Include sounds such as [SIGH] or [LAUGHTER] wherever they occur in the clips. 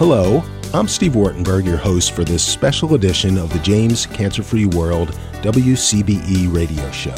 Hello, I'm Steve Wartenberg, your host for this special edition of the James Cancer Free World WCBE radio show.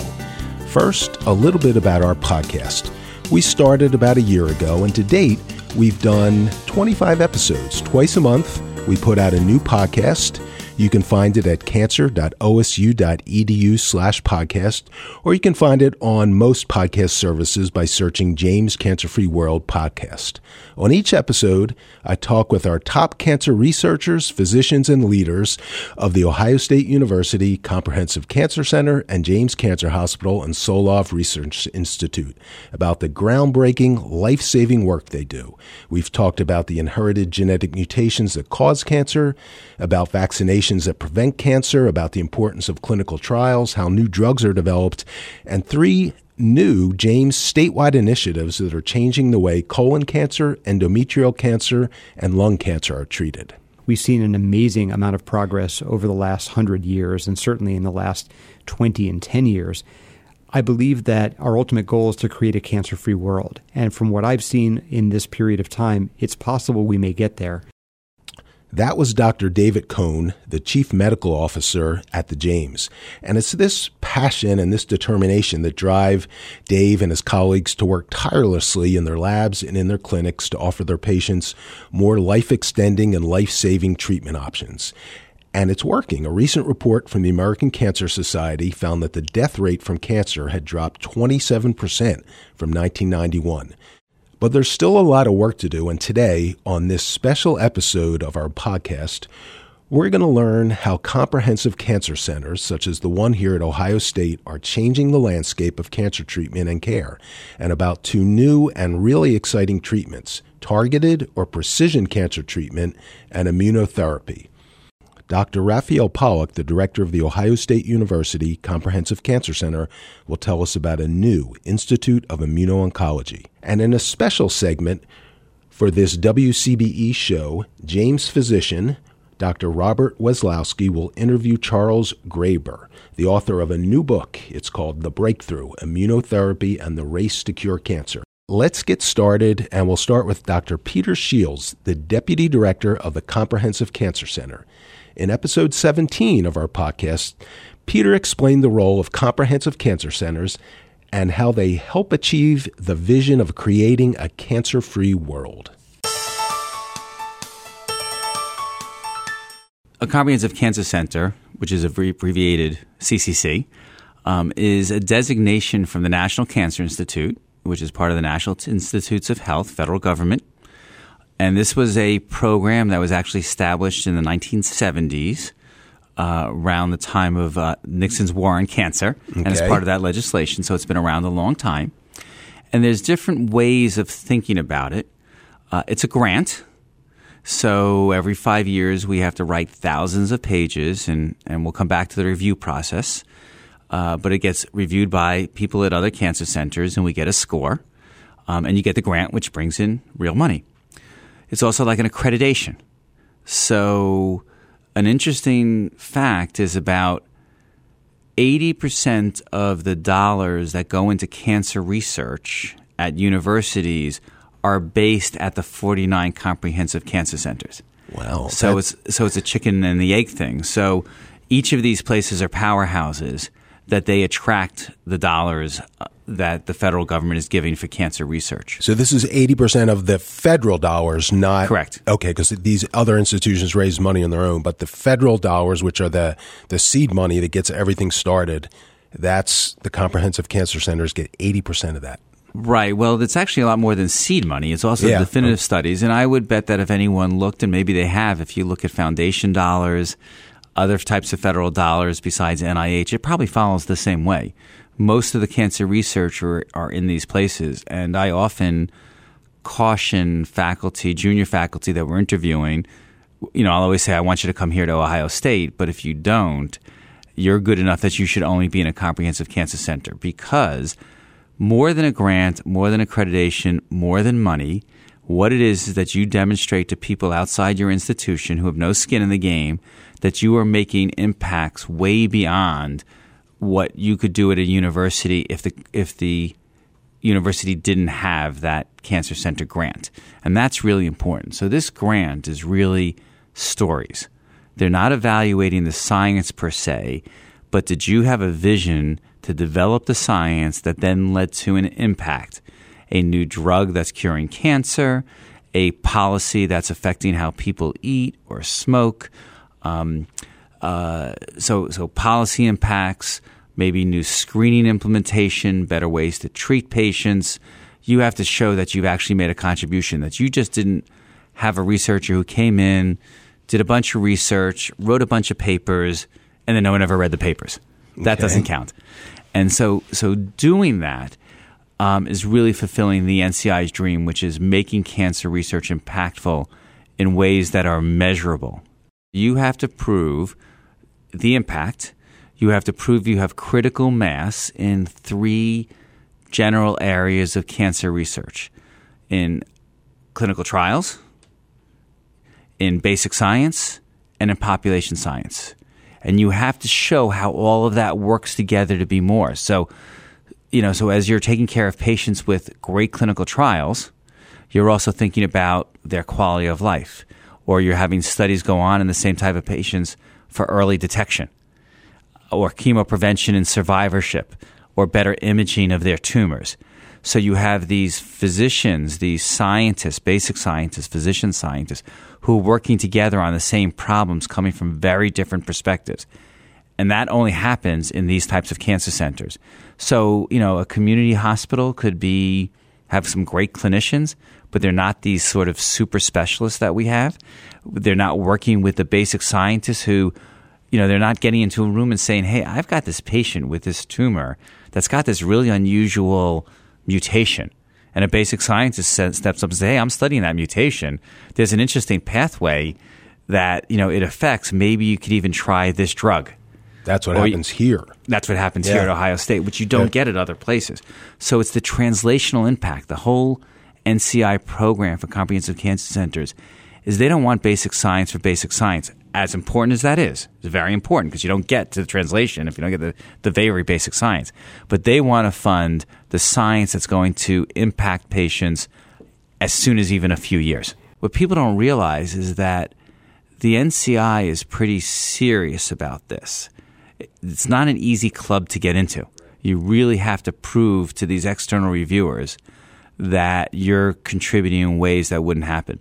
First, a little bit about our podcast. We started about a year ago, and to date, we've done 25 episodes. Twice a month, we put out a new podcast you can find it at cancer.osu.edu slash podcast, or you can find it on most podcast services by searching James Cancer Free World Podcast. On each episode, I talk with our top cancer researchers, physicians, and leaders of the Ohio State University Comprehensive Cancer Center and James Cancer Hospital and Solove Research Institute about the groundbreaking, life-saving work they do. We've talked about the inherited genetic mutations that cause cancer, about vaccination that prevent cancer, about the importance of clinical trials, how new drugs are developed, and three new James statewide initiatives that are changing the way colon cancer, endometrial cancer, and lung cancer are treated. We've seen an amazing amount of progress over the last 100 years, and certainly in the last 20 and 10 years. I believe that our ultimate goal is to create a cancer free world. And from what I've seen in this period of time, it's possible we may get there. That was Dr. David Cohn, the chief medical officer at the James. And it's this passion and this determination that drive Dave and his colleagues to work tirelessly in their labs and in their clinics to offer their patients more life extending and life saving treatment options. And it's working. A recent report from the American Cancer Society found that the death rate from cancer had dropped 27% from 1991. But there's still a lot of work to do. And today, on this special episode of our podcast, we're going to learn how comprehensive cancer centers, such as the one here at Ohio State, are changing the landscape of cancer treatment and care, and about two new and really exciting treatments targeted or precision cancer treatment and immunotherapy. Dr. Raphael Pollock, the director of the Ohio State University Comprehensive Cancer Center, will tell us about a new Institute of Immuno-Oncology. And in a special segment for this WCBE show, James physician Dr. Robert Wesolowski will interview Charles Graeber, the author of a new book. It's called The Breakthrough Immunotherapy and the Race to Cure Cancer. Let's get started, and we'll start with Dr. Peter Shields, the Deputy Director of the Comprehensive Cancer Center. In episode 17 of our podcast, Peter explained the role of comprehensive cancer centers and how they help achieve the vision of creating a cancer free world. A comprehensive cancer center, which is abbreviated CCC, um, is a designation from the National Cancer Institute, which is part of the National Institutes of Health, federal government, and this was a program that was actually established in the 1970s. Uh, around the time of uh, Nixon's war on cancer, okay. and as part of that legislation. So it's been around a long time. And there's different ways of thinking about it. Uh, it's a grant. So every five years, we have to write thousands of pages, and, and we'll come back to the review process. Uh, but it gets reviewed by people at other cancer centers, and we get a score. Um, and you get the grant, which brings in real money. It's also like an accreditation. So, an interesting fact is about 80% of the dollars that go into cancer research at universities are based at the 49 comprehensive cancer centers. Wow. So it's so it's a chicken and the egg thing. So each of these places are powerhouses that they attract the dollars uh, that the federal government is giving for cancer research. So this is 80% of the federal dollars, not Correct. Okay, because these other institutions raise money on their own, but the federal dollars which are the the seed money that gets everything started, that's the comprehensive cancer centers get 80% of that. Right. Well, it's actually a lot more than seed money. It's also yeah. definitive studies. And I would bet that if anyone looked, and maybe they have, if you look at foundation dollars, other types of federal dollars besides NIH, it probably follows the same way. Most of the cancer research are, are in these places, and I often caution faculty, junior faculty that we're interviewing. You know, I'll always say, I want you to come here to Ohio State, but if you don't, you're good enough that you should only be in a comprehensive cancer center because more than a grant, more than accreditation, more than money, what it is is that you demonstrate to people outside your institution who have no skin in the game that you are making impacts way beyond what you could do at a university if the if the university didn't have that cancer center grant. And that's really important. So this grant is really stories. They're not evaluating the science per se, but did you have a vision to develop the science that then led to an impact? A new drug that's curing cancer, a policy that's affecting how people eat or smoke. Um, uh, so, so policy impacts, maybe new screening implementation, better ways to treat patients. You have to show that you've actually made a contribution, that you just didn't have a researcher who came in, did a bunch of research, wrote a bunch of papers, and then no one ever read the papers. That Okay. doesn't count. And so, so doing that um, is really fulfilling the NCI's dream, which is making cancer research impactful in ways that are measurable. You have to prove the impact. You have to prove you have critical mass in three general areas of cancer research in clinical trials, in basic science, and in population science. And you have to show how all of that works together to be more. So, you know, so as you're taking care of patients with great clinical trials, you're also thinking about their quality of life, or you're having studies go on in the same type of patients for early detection, or chemo prevention and survivorship, or better imaging of their tumors. So you have these physicians, these scientists, basic scientists, physician scientists, who are working together on the same problems coming from very different perspectives. And that only happens in these types of cancer centers. So, you know, a community hospital could be have some great clinicians, but they're not these sort of super specialists that we have. They're not working with the basic scientists who, you know, they're not getting into a room and saying, "Hey, I've got this patient with this tumor that's got this really unusual mutation." And a basic scientist steps up and says, "Hey, I'm studying that mutation. There's an interesting pathway that you know it affects. Maybe you could even try this drug." That's what Or happens here. That's what happens here at Ohio State, which you don't Yeah. get at other places. So it's the translational impact. The whole NCI program for comprehensive cancer centers is they don't want basic science for basic science. As important as that is, it's very important because you don't get to the translation if you don't get the, the very basic science. But they want to fund the science that's going to impact patients as soon as even a few years. What people don't realize is that the NCI is pretty serious about this. It's not an easy club to get into. You really have to prove to these external reviewers that you're contributing in ways that wouldn't happen.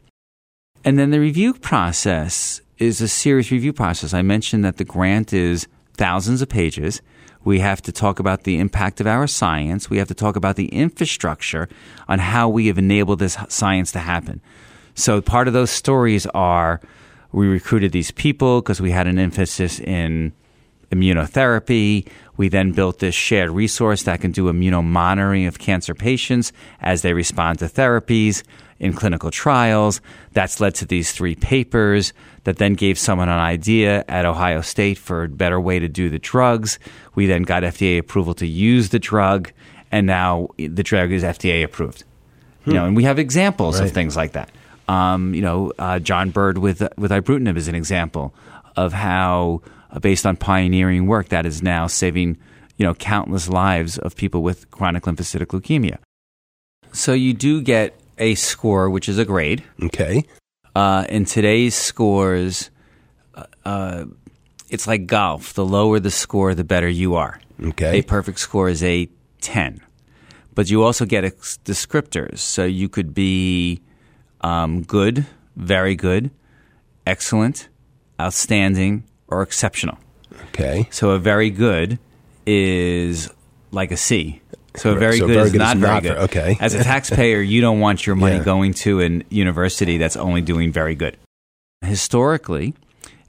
And then the review process is a serious review process. I mentioned that the grant is thousands of pages. We have to talk about the impact of our science. We have to talk about the infrastructure on how we have enabled this science to happen. So part of those stories are we recruited these people because we had an emphasis in immunotherapy. We then built this shared resource that can do immunomonitoring of cancer patients as they respond to therapies in clinical trials. That's led to these three papers that then gave someone an idea at Ohio State for a better way to do the drugs. We then got FDA approval to use the drug, and now the drug is FDA approved. You know, and we have examples of things like that. Um, you know, uh, John Byrd with with ibrutinib is an example of how, based on pioneering work, that is now saving you know countless lives of people with chronic lymphocytic leukemia. So you do get a score, which is a grade. Okay. Uh, in today's scores, uh, uh, it's like golf. The lower the score, the better you are. Okay. A perfect score is a 10. But you also get ex- descriptors. So you could be um, good, very good, excellent, outstanding, or exceptional. Okay. So a very good is like a C. So a very So good very is good not is very not good. ver- okay. As a taxpayer, you don't want your money Yeah. going to a university that's only doing very good. Historically,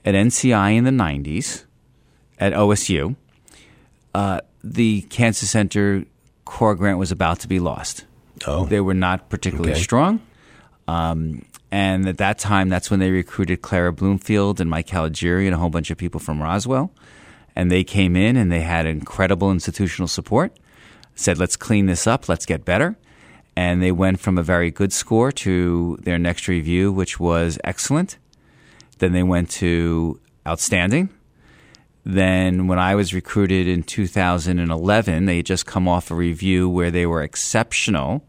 at NCI in the 90s, at OSU, uh, the Cancer Center core grant was about to be lost. Oh. They were not particularly Okay. strong. Um, and at that time, that's when they recruited Clara Bloomfield and Mike Caligiuri and a whole bunch of people from Roswell. And they came in and they had incredible institutional support. Said, let's clean this up, let's get better. And they went from a very good score to their next review, which was excellent. Then they went to outstanding. Then, when I was recruited in 2011, they had just come off a review where they were exceptional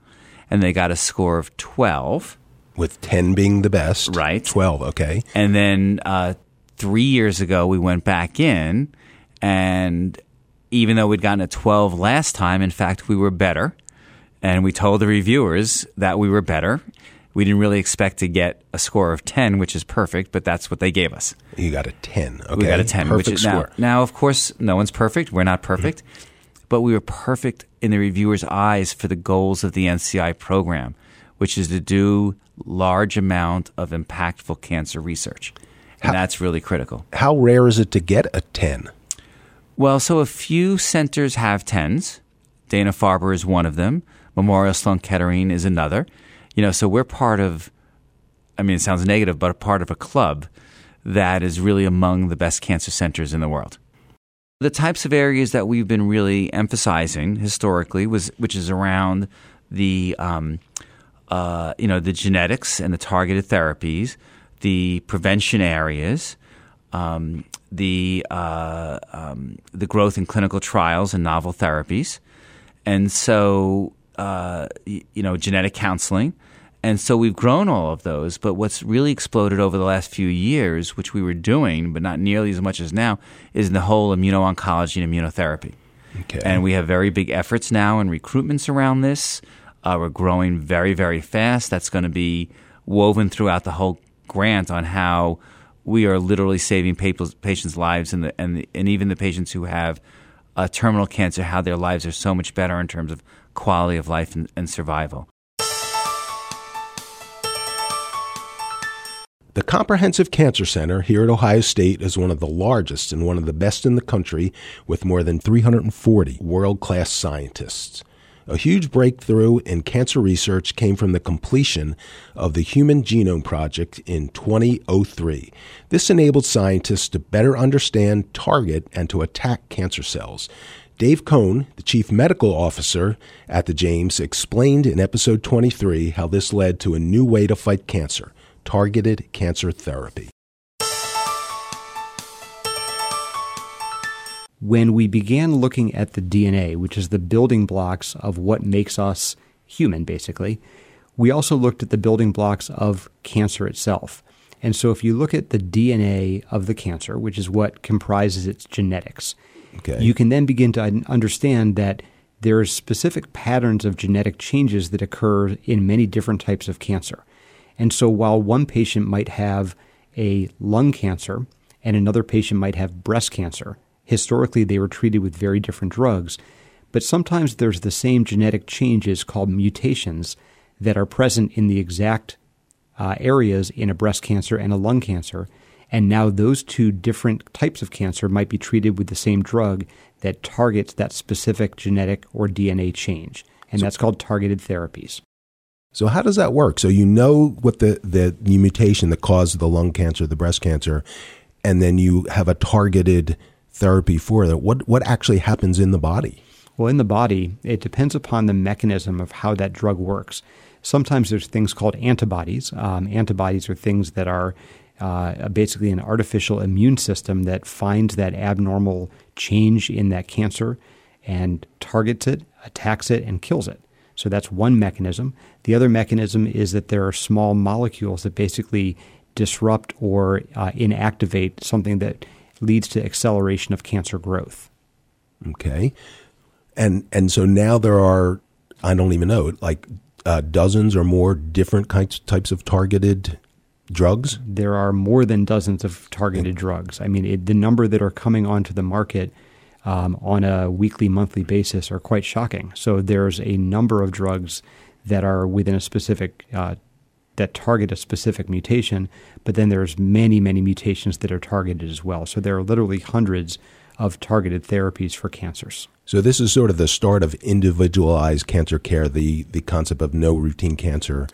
and they got a score of 12. With 10 being the best. Right. 12, okay. And then uh, three years ago, we went back in, and even though we'd gotten a 12 last time, in fact, we were better. And we told the reviewers that we were better. We didn't really expect to get a score of 10, which is perfect, but that's what they gave us. You got a 10. Okay. We got a 10, Perfect which is score. now, now, of course, no one's perfect. We're not perfect, but we were perfect in the reviewers' eyes for the goals of the NCI program, which is to do large amount of impactful cancer research. And that's really critical. How rare is it to get a 10? Well, so a few centers have 10s. Dana Farber is one of them. Memorial Sloan Kettering is another. You know, so we're part of, I mean, it sounds negative, but a part of a club that is really among the best cancer centers in the world. The types of areas that we've been really emphasizing historically was, which is around the, um, uh, you know, the genetics and the targeted therapies, the prevention areas, um, the uh, um, the growth in clinical trials and novel therapies, and so uh, you know genetic counseling, and so we've grown all of those. But what's really exploded over the last few years, which we were doing, but not nearly as much as now, is the whole immuno-oncology and immunotherapy. Okay. And we have very big efforts now and recruitments around this. Uh, we're growing very, very fast. That's going to be woven throughout the whole grant on how we are literally saving patients' lives and, the, and, the, and even the patients who have uh, terminal cancer, how their lives are so much better in terms of quality of life and, and survival. The Comprehensive Cancer Center here at Ohio State is one of the largest and one of the best in the country with more than 340 world class scientists. A huge breakthrough in cancer research came from the completion of the Human Genome Project in 2003. This enabled scientists to better understand, target, and to attack cancer cells. Dave Cohn, the chief medical officer at the James, explained in episode 23 how this led to a new way to fight cancer targeted cancer therapy. When we began looking at the DNA, which is the building blocks of what makes us human, basically, we also looked at the building blocks of cancer itself. And so, if you look at the DNA of the cancer, which is what comprises its genetics, Okay. you can then begin to understand that there are specific patterns of genetic changes that occur in many different types of cancer. And so, while one patient might have a lung cancer and another patient might have breast cancer, historically they were treated with very different drugs. But sometimes there's the same genetic changes called mutations that are present in the exact uh, areas in a breast cancer and a lung cancer. And now those two different types of cancer might be treated with the same drug that targets that specific genetic or DNA change. And that's called targeted therapies. So how does that work? So you know what the, the, the mutation that caused the lung cancer, the breast cancer, and then you have a targeted therapy for that. What what actually happens in the body? Well, in the body, it depends upon the mechanism of how that drug works. Sometimes there's things called antibodies. Um, antibodies are things that are uh, basically an artificial immune system that finds that abnormal change in that cancer and targets it, attacks it, and kills it. So that's one mechanism. The other mechanism is that there are small molecules that basically disrupt or uh, inactivate something that leads to acceleration of cancer growth. Okay, and and so now there are I don't even know like uh, dozens or more different kinds types of targeted drugs. there are more than dozens of targeted drugs. I mean, it, the number that are coming onto the market um, on a weekly, monthly basis are quite shocking. So there's a number of drugs that are within a specific uh, that target a specific mutation, but then there's many, many mutations that are targeted as well. So there are literally hundreds of targeted therapies for cancers. So this is sort of the start of individualized cancer care, the the concept of no routine cancer.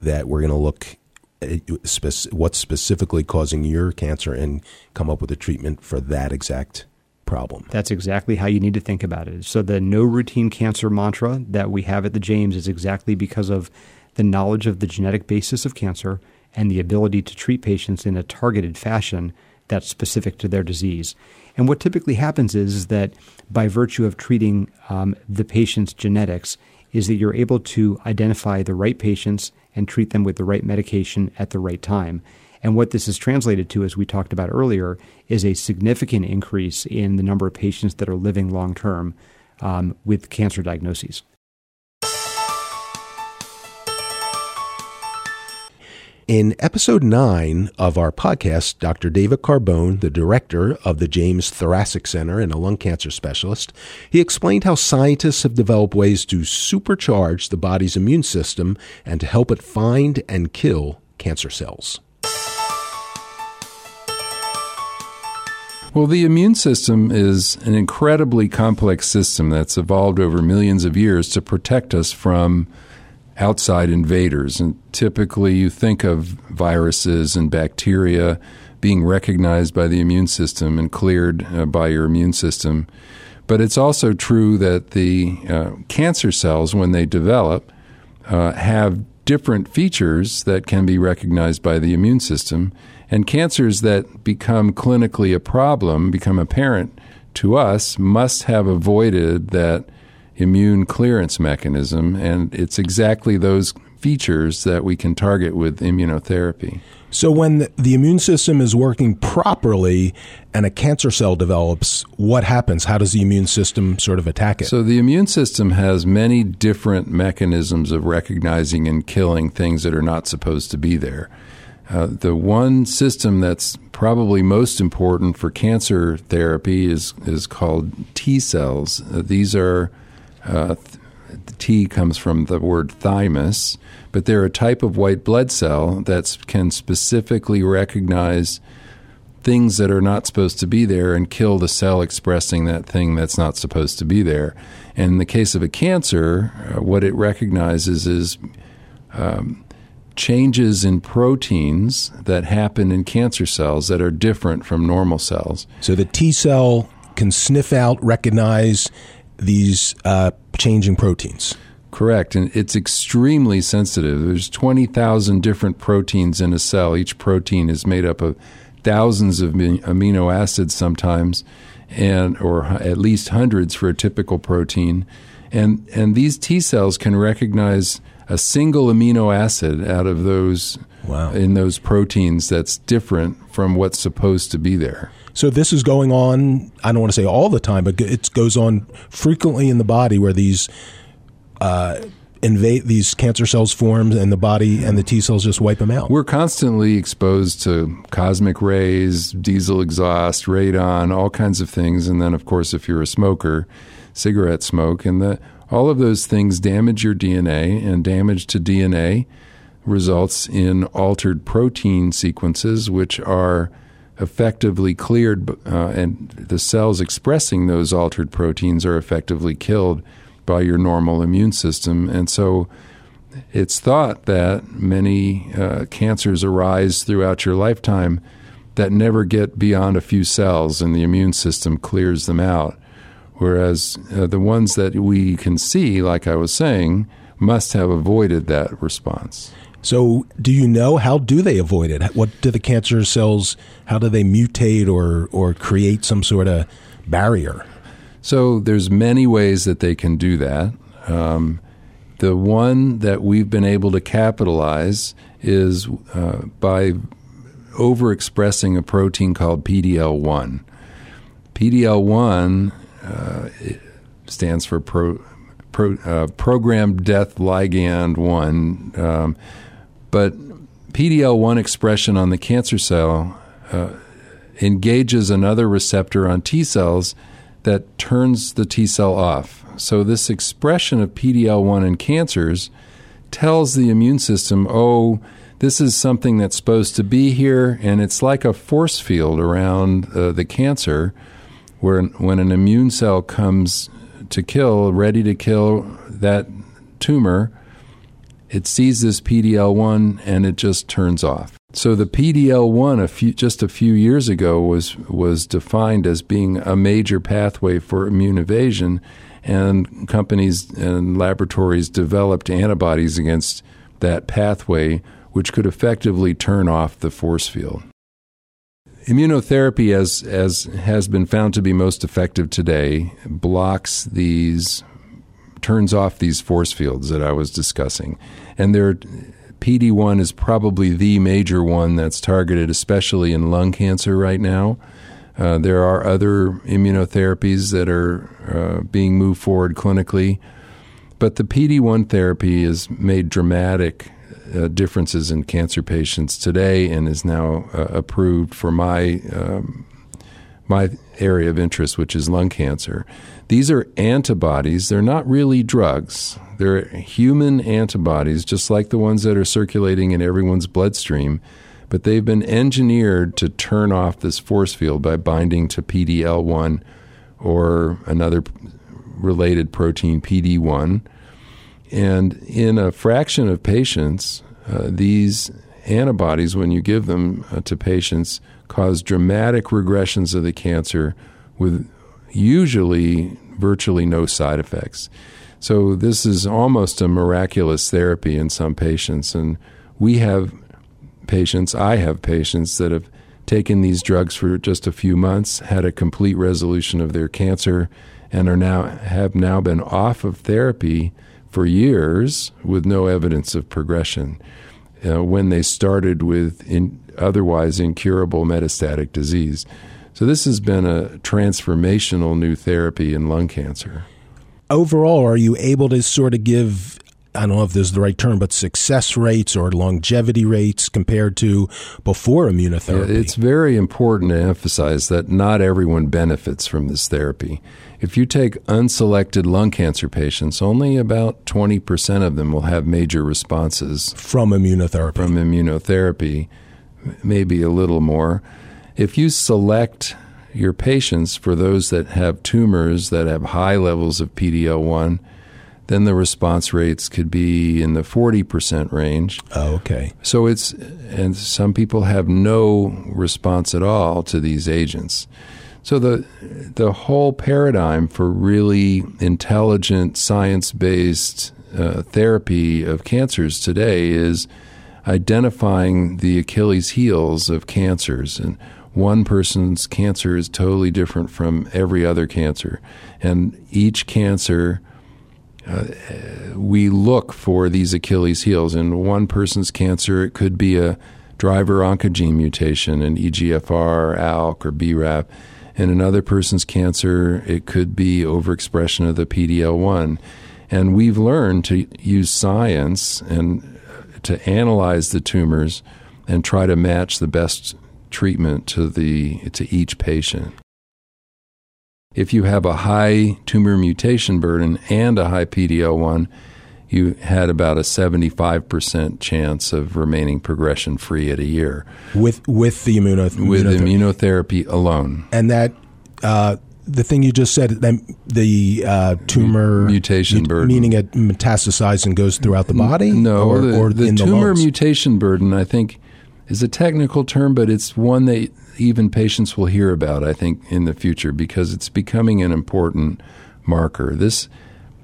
That we're going to look uh, spec- what's specifically causing your cancer and come up with a treatment for that exact problem. That's exactly how you need to think about it. So the no routine cancer mantra that we have at the James is exactly because of the knowledge of the genetic basis of cancer and the ability to treat patients in a targeted fashion that's specific to their disease. And what typically happens is, is that by virtue of treating um, the patient's genetics, is that you're able to identify the right patients and treat them with the right medication at the right time. And what this is translated to, as we talked about earlier, is a significant increase in the number of patients that are living long term um, with cancer diagnoses. In episode 9 of our podcast, Dr. David Carbone, the director of the James Thoracic Center and a lung cancer specialist, he explained how scientists have developed ways to supercharge the body's immune system and to help it find and kill cancer cells. Well, the immune system is an incredibly complex system that's evolved over millions of years to protect us from outside invaders. And typically, you think of viruses and bacteria being recognized by the immune system and cleared uh, by your immune system. But it's also true that the uh, cancer cells, when they develop, uh, have different features that can be recognized by the immune system. And cancers that become clinically a problem, become apparent to us, must have avoided that immune clearance mechanism, and it's exactly those features that we can target with immunotherapy. So, when the immune system is working properly and a cancer cell develops, what happens? How does the immune system sort of attack it? So, the immune system has many different mechanisms of recognizing and killing things that are not supposed to be there. Uh, the one system that's probably most important for cancer therapy is is called T cells. Uh, these are uh, the T comes from the word thymus, but they're a type of white blood cell that can specifically recognize things that are not supposed to be there and kill the cell expressing that thing that's not supposed to be there. And in the case of a cancer, uh, what it recognizes is um, changes in proteins that happen in cancer cells that are different from normal cells. So the T cell can sniff out, recognize, these uh, changing proteins. Correct. And it's extremely sensitive. There's 20,000 different proteins in a cell. Each protein is made up of thousands of amino acids sometimes, and or at least hundreds for a typical protein. And, and these T cells can recognize a single amino acid out of those wow. in those proteins that's different from what's supposed to be there. So this is going on. I don't want to say all the time, but it goes on frequently in the body where these uh, invade these cancer cells form, and the body and the T cells just wipe them out. We're constantly exposed to cosmic rays, diesel exhaust, radon, all kinds of things, and then of course, if you're a smoker, cigarette smoke, and the, all of those things damage your DNA, and damage to DNA results in altered protein sequences, which are effectively cleared, uh, and the cells expressing those altered proteins are effectively killed by your normal immune system. And so it's thought that many uh, cancers arise throughout your lifetime that never get beyond a few cells, and the immune system clears them out. Whereas uh, the ones that we can see, like I was saying, must have avoided that response. So, do you know how do they avoid it? What do the cancer cells? How do they mutate or or create some sort of barrier? So, there's many ways that they can do that. Um, the one that we've been able to capitalize is uh, by overexpressing a protein called PDL1. PDL1 uh, stands for pro, pro, uh, programmed death ligand 1. Um, but PDL 1 expression on the cancer cell uh, engages another receptor on T cells that turns the T cell off. So, this expression of PDL 1 in cancers tells the immune system, oh, this is something that's supposed to be here, and it's like a force field around uh, the cancer where when an immune cell comes to kill, ready to kill that tumor, it sees this PDL1 and it just turns off. So the PDL1 a few, just a few years ago was was defined as being a major pathway for immune evasion and companies and laboratories developed antibodies against that pathway which could effectively turn off the force field. immunotherapy, as as has been found to be most effective today, blocks these, turns off these force fields that I was discussing, and there. PD one is probably the major one that's targeted, especially in lung cancer right now. Uh, there are other immunotherapies that are uh, being moved forward clinically, but the PD 1 therapy has made dramatic uh, differences in cancer patients today and is now uh, approved for my, um, my area of interest, which is lung cancer. These are antibodies, they're not really drugs. They're human antibodies, just like the ones that are circulating in everyone's bloodstream but they've been engineered to turn off this force field by binding to PDL1 or another related protein, PD1. And in a fraction of patients, uh, these antibodies, when you give them uh, to patients, cause dramatic regressions of the cancer with usually virtually no side effects. So, this is almost a miraculous therapy in some patients. And we have patients, I have patients that have taken these drugs for just a few months, had a complete resolution of their cancer, and are now have now been off of therapy for years with no evidence of progression. Uh, when they started with in, otherwise incurable metastatic disease. So, this has been a transformational new therapy in lung cancer. Overall, are you able to sort of give I don't know if this is the right term, but success rates or longevity rates compared to before immunotherapy. It's very important to emphasize that not everyone benefits from this therapy. If you take unselected lung cancer patients, only about 20% of them will have major responses from immunotherapy. From immunotherapy, maybe a little more. If you select your patients for those that have tumors that have high levels of PD-L 1 then the response rates could be in the 40% range. Oh, okay. So it's, and some people have no response at all to these agents. So the the whole paradigm for really intelligent, science based uh, therapy of cancers today is identifying the Achilles heels of cancers, and one person's cancer is totally different from every other cancer, and each cancer uh, we look for these Achilles heels. In one person's cancer, it could be a driver oncogene mutation, an EGFR, ALK, or BRAF. In another person's cancer, it could be overexpression of the PDL1. And we've learned to use science and to analyze the tumors and try to match the best treatment to the to each patient. If you have a high tumor mutation burden and a high PDL1, you had about a 75% chance of remaining progression free at a year. With, with the immunotherapy? With immunotherapy alone. And that, uh, the thing you just said, the uh, tumor mutation burden, meaning it metastasizes and goes throughout the body. No, or, the, or the tumor the mutation burden, I think, is a technical term, but it's one that even patients will hear about, I think, in the future because it's becoming an important marker. This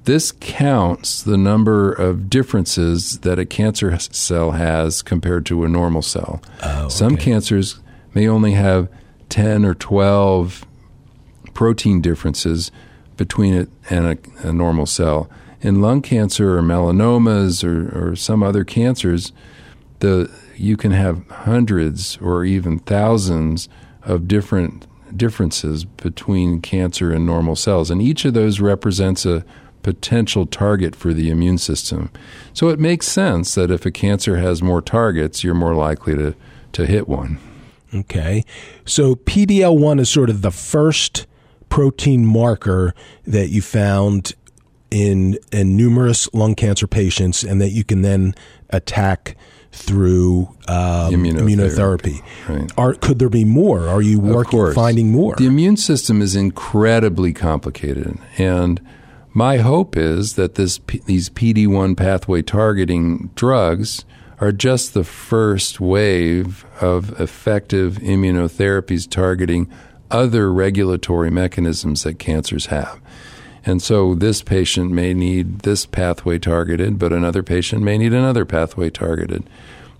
this counts the number of differences that a cancer cell has compared to a normal cell. Oh, okay. Some cancers may only have 10 or 12 protein differences between it and a, a normal cell. In lung cancer or melanomas or, or some other cancers, the you can have hundreds or even thousands of different differences between cancer and normal cells, and each of those represents a potential target for the immune system. So it makes sense that if a cancer has more targets, you're more likely to, to hit one. Okay. So PDL 1 is sort of the first protein marker that you found in, in numerous lung cancer patients and that you can then attack through um, immunotherapy. immunotherapy. Right. Are, could there be more? Are you working finding more? The immune system is incredibly complicated, and my hope is that this these PD one pathway targeting drugs are just the first wave of effective immunotherapies targeting other regulatory mechanisms that cancers have. And so this patient may need this pathway targeted, but another patient may need another pathway targeted.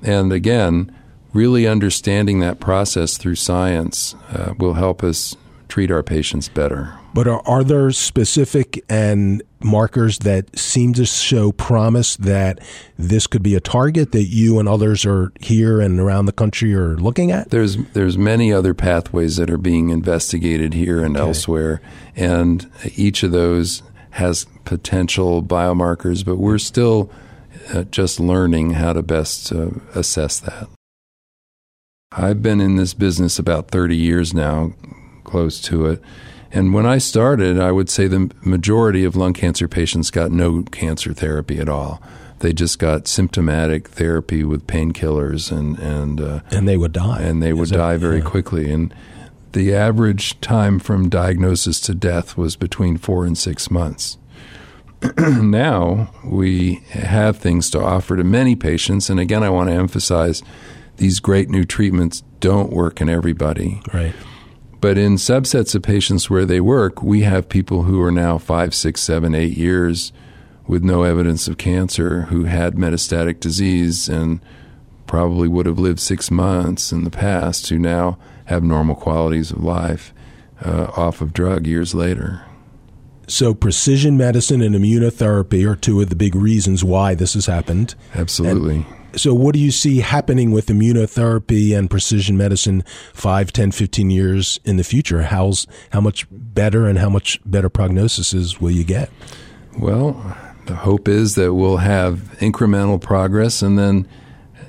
And again, really understanding that process through science uh, will help us treat our patients better. But are, are there specific and markers that seem to show promise that this could be a target that you and others are here and around the country are looking at? There's there's many other pathways that are being investigated here and okay. elsewhere, and each of those has potential biomarkers, but we're still uh, just learning how to best uh, assess that. I've been in this business about 30 years now, close to it. And when I started, I would say the majority of lung cancer patients got no cancer therapy at all. They just got symptomatic therapy with painkillers, and and uh, and they would die, and they would Is die very yeah. quickly. And the average time from diagnosis to death was between four and six months. [CLEARS THROAT] now we have things to offer to many patients, and again, I want to emphasize these great new treatments don't work in everybody. Right. But in subsets of patients where they work, we have people who are now five, six, seven, eight years with no evidence of cancer who had metastatic disease and probably would have lived six months in the past who now have normal qualities of life uh, off of drug years later. So, precision medicine and immunotherapy are two of the big reasons why this has happened. Absolutely. So, what do you see happening with immunotherapy and precision medicine 5, 10, 15 years in the future? How's, how much better and how much better prognoses will you get? Well, the hope is that we'll have incremental progress and then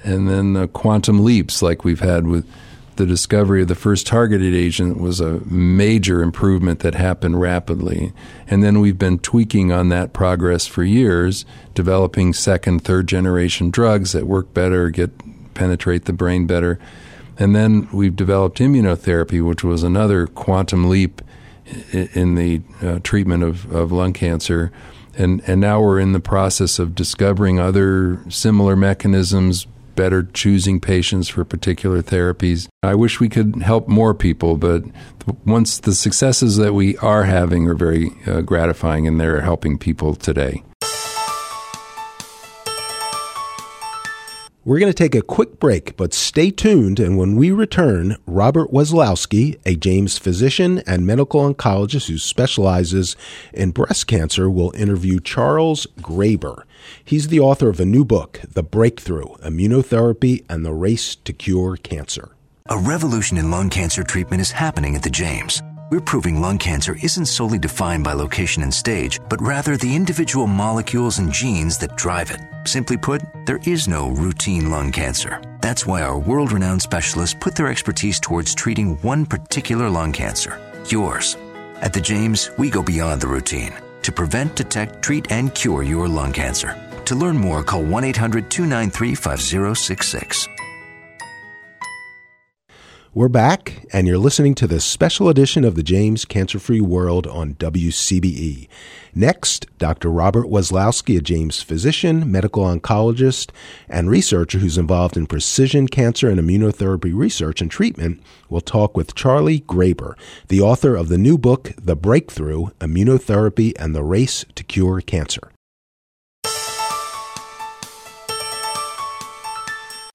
and then uh, quantum leaps like we've had with the discovery of the first targeted agent was a major improvement that happened rapidly. And then we've been tweaking on that progress for years, developing second, third generation drugs that work better, get penetrate the brain better. And then we've developed immunotherapy, which was another quantum leap in the uh, treatment of, of lung cancer. And, and now we're in the process of discovering other similar mechanisms, better choosing patients for particular therapies. I wish we could help more people, but once the successes that we are having are very uh, gratifying and they're helping people today. We're going to take a quick break, but stay tuned. And when we return, Robert Wesolowski, a James physician and medical oncologist who specializes in breast cancer, will interview Charles Graeber. He's the author of a new book, The Breakthrough Immunotherapy and the Race to Cure Cancer. A revolution in lung cancer treatment is happening at the James. We're proving lung cancer isn't solely defined by location and stage, but rather the individual molecules and genes that drive it. Simply put, there is no routine lung cancer. That's why our world renowned specialists put their expertise towards treating one particular lung cancer yours. At the James, we go beyond the routine to prevent, detect, treat, and cure your lung cancer. To learn more, call 1 800 293 5066. We're back, and you're listening to this special edition of the James Cancer Free World on WCBE. Next, Dr. Robert Wesolowski, a James physician, medical oncologist, and researcher who's involved in precision cancer and immunotherapy research and treatment, will talk with Charlie Graeber, the author of the new book, The Breakthrough Immunotherapy and the Race to Cure Cancer.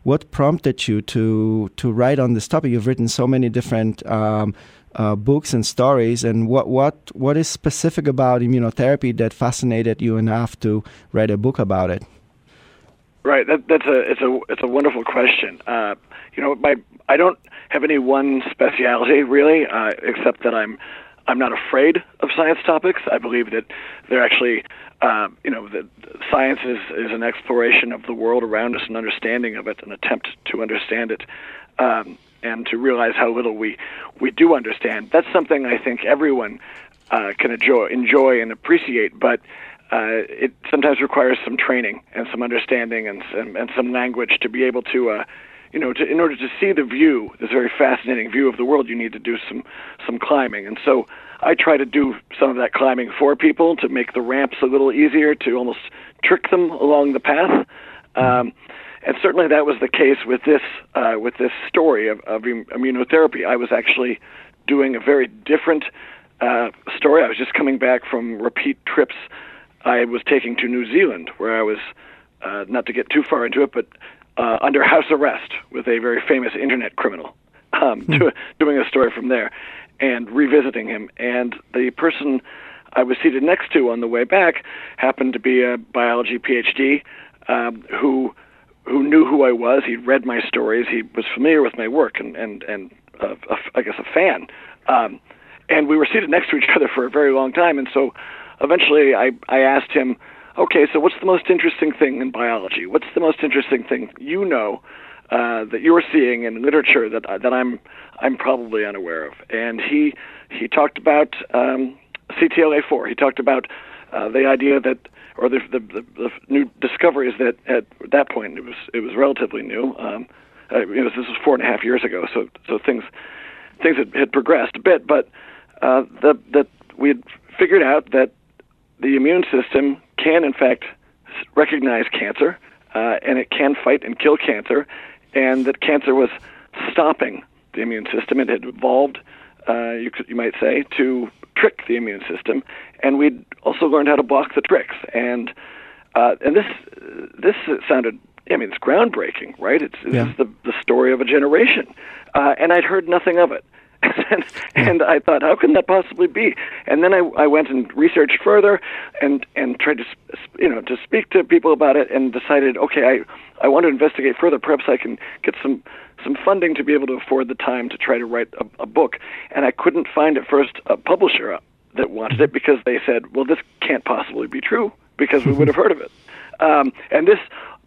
What prompted you to to write on this topic? You've written so many different um, uh, books and stories, and what what what is specific about immunotherapy that fascinated you enough to write a book about it? Right, that, that's a it's a it's a wonderful question. Uh, you know, my I don't have any one specialty really, uh, except that I'm I'm not afraid of science topics. I believe that they're actually uh, you know, that science is, is an exploration of the world around us, an understanding of it, an attempt to understand it, um, and to realize how little we we do understand. That's something I think everyone uh, can enjoy, enjoy and appreciate, but uh, it sometimes requires some training and some understanding and some, and some language to be able to. Uh, you know, to, in order to see the view, this very fascinating view of the world, you need to do some some climbing. And so, I try to do some of that climbing for people to make the ramps a little easier, to almost trick them along the path. Um, and certainly that was the case with this uh, with this story of, of immunotherapy. I was actually doing a very different uh, story. I was just coming back from repeat trips I was taking to New Zealand, where I was uh, not to get too far into it, but uh, under house arrest with a very famous internet criminal, um, Hmm. do, doing a story from there, and revisiting him. And the person I was seated next to on the way back happened to be a biology PhD um, who who knew who I was. He'd read my stories. He was familiar with my work, and and and uh, a, I guess a fan. Um, and we were seated next to each other for a very long time. And so, eventually, I I asked him, "Okay, so what's the most interesting thing in biology? What's the most interesting thing you know uh, that you're seeing in literature that that I'm I'm probably unaware of?" And he he talked about um, CTLA4. He talked about uh, the idea that or the, the, the, new discoveries that at that point it was it was relatively new. Um, uh, it was, this was four and a half years ago, so so things things had, had progressed a bit, but uh, that that we had figured out that the immune system can in fact recognize cancer, uh, and it can fight and kill cancer, and that cancer was stopping the immune system. It had evolved, uh, you could, you might say, to trick the immune system, and we'd also learned how to block the tricks. And uh, and this this sounded, I mean, it's groundbreaking, right? It's Yeah. the the story of a generation, uh, and I'd heard nothing of it. And, and I thought, how can that possibly be? And then I, I went and researched further, and and tried to, you know, to speak to people about it, and decided, okay, I I want to investigate further. Perhaps I can get some some funding to be able to afford the time to try to write a, a book. And I couldn't find at first a publisher that wanted it because they said, well, this can't possibly be true because we would have [LAUGHS] heard of it. Um, and this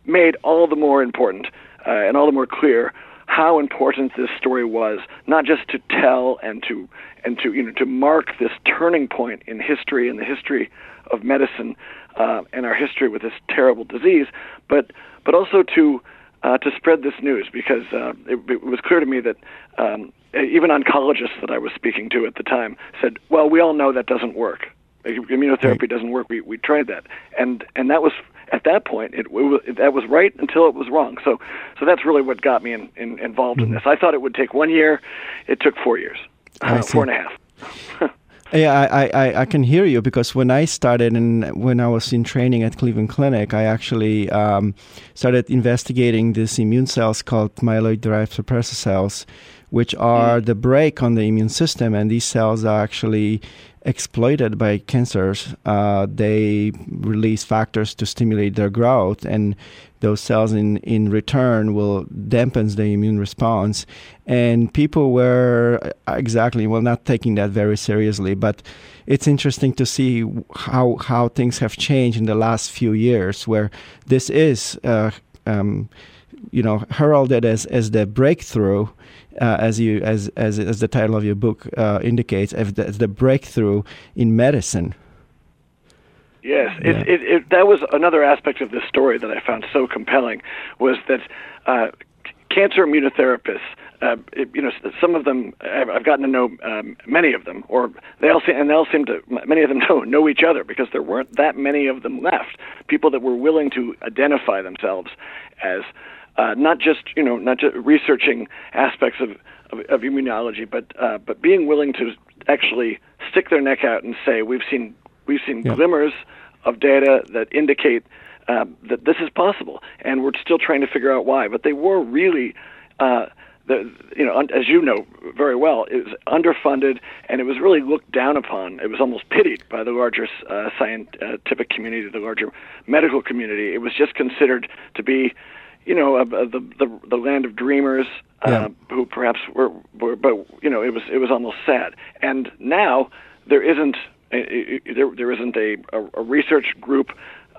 made all the more important uh, and all the more clear how important this story was, not just to tell and to and to you know to mark this turning point in history and the history of medicine uh, and our history with this terrible disease, but but also to uh, to spread this news because uh, it, it was clear to me that um, even oncologists that I was speaking to at the time said, "Well, we all know that doesn't work. Immunotherapy doesn't work. We we tried that, and and that was at that point it, it that was right until it was wrong. So so that's really what got me in, in, involved in this. I thought it would take one year. It took four years, uh, four and a half. [LAUGHS] Yeah, I, I- I, I can hear you because when I started and when I was in training at Cleveland Clinic, I actually um, started investigating these immune cells called myeloid derived suppressor cells, which are the brake on the immune system. And these cells are actually exploited by cancers. Uh, they release factors to stimulate their growth, and those cells in, in return will dampens the immune response. And people were uh, exactly well not taking that very seriously, but it's interesting to see how how things have changed in the last few years, where this is. Uh, um, you know, heralded as, as the breakthrough, uh, as you as, as as the title of your book uh, indicates, as the, as the breakthrough in medicine. Yes, Yeah. it, it, it, that was another aspect of this story that I found so compelling was that uh, cancer immunotherapists, uh, it, you know, some of them I've, I've gotten to know um, many of them, or they all seem, and they all seem to many of them [LAUGHS] know know each other because there weren't that many of them left. People that were willing to identify themselves as uh, not just you know not just researching aspects of of, of immunology, but uh, but being willing to actually stick their neck out and say we've seen we've seen Yeah. glimmers of data that indicate uh, that this is possible, and we're still trying to figure out why. But they were really. Uh, the, you know, un- as you know very well, it was underfunded and it was really looked down upon. It was almost pitied by the larger uh, scientific community, the larger medical community. It was just considered to be, you know, a, a, the, the the land of dreamers uh, Yeah. who perhaps were, were, but you know, it was it was almost sad. And now there isn't i- i- there there isn't a a, a research group,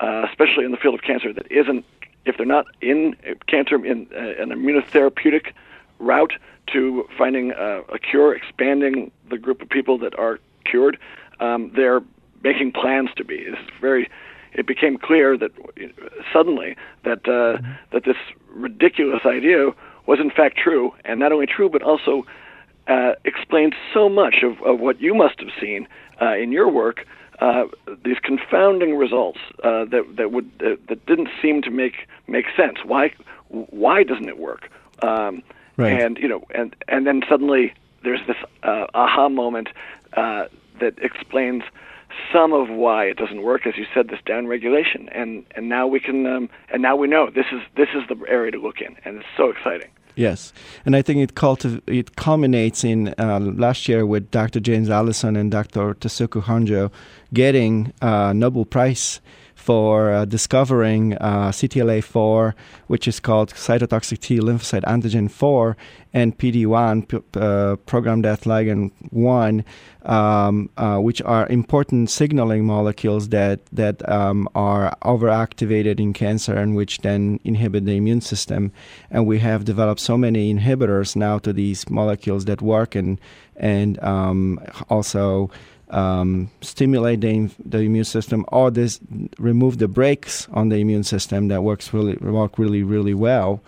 uh, especially in the field of cancer, that isn't if they're not in cancer in uh, an immunotherapeutic route to finding uh, a cure, expanding the group of people that are cured, um, they're making plans to be. It's very. It became clear that suddenly that uh, that this ridiculous idea was in fact true, and not only true, but also uh, explained so much of, of what you must have seen uh, in your work. Uh, these confounding results uh, that that would uh, that didn't seem to make make sense. Why why doesn't it work? Um, Right. And you know, and and then suddenly there's this uh, aha moment uh, that explains some of why it doesn't work, as you said, this downregulation, and and now we can um, and now we know this is this is the area to look in, and it's so exciting. Yes, and I think it cultiv- it culminates in uh, last year with Dr. James Allison and Dr. Tasuku Honjo getting uh, Nobel Prize for uh, discovering uh, CTLA4, which is called cytotoxic T lymphocyte antigen 4, and PD1, p- uh, program death ligand 1, um, uh, which are important signaling molecules that, that um, are overactivated in cancer and which then inhibit the immune system. And we have developed so many inhibitors now to these molecules that work and, and um, also um, stimulate the, the immune system or this remove the brakes on the immune system that works really work really really well.